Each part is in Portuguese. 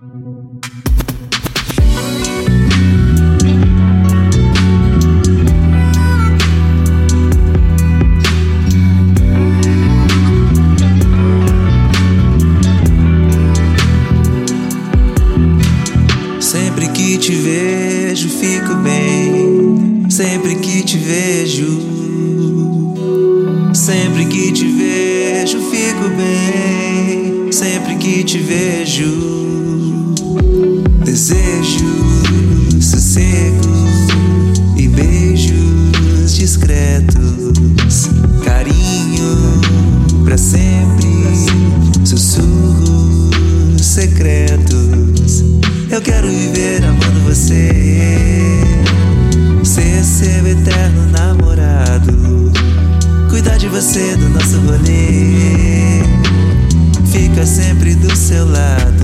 Sempre que te vejo, fico bem. Sempre que te vejo. Sempre que te vejo, fico bem. Sempre que te vejo. Secretos. Eu quero viver amando você. Ser seu eterno namorado. Cuidar de você do nosso rolê. Fica sempre do seu lado.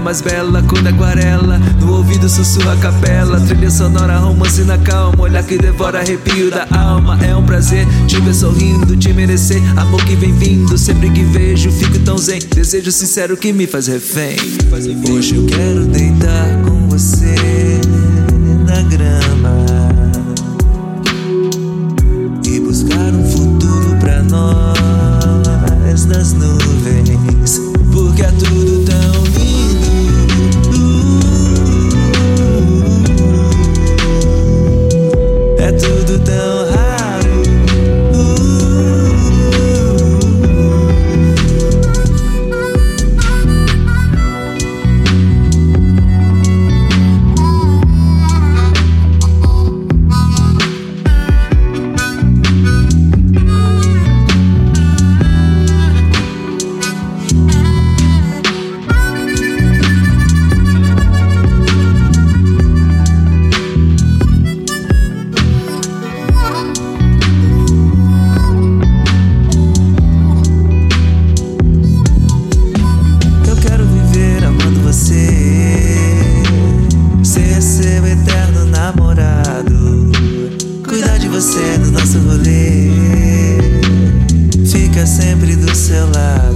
É mais bela, cor da aquarela. No ouvido sussurra a capela. Trilha sonora, romance na calma. Olhar que devora arrepio da alma. É um prazer te ver sorrindo, te merecer. Amor que vem vindo. Sempre que vejo, fico tão zen. Desejo sincero que me faz refém. Hoje eu quero deitar com você na grama tudo tão seu eterno namorado. Cuidar de você no nosso rolê. Fica sempre do seu lado.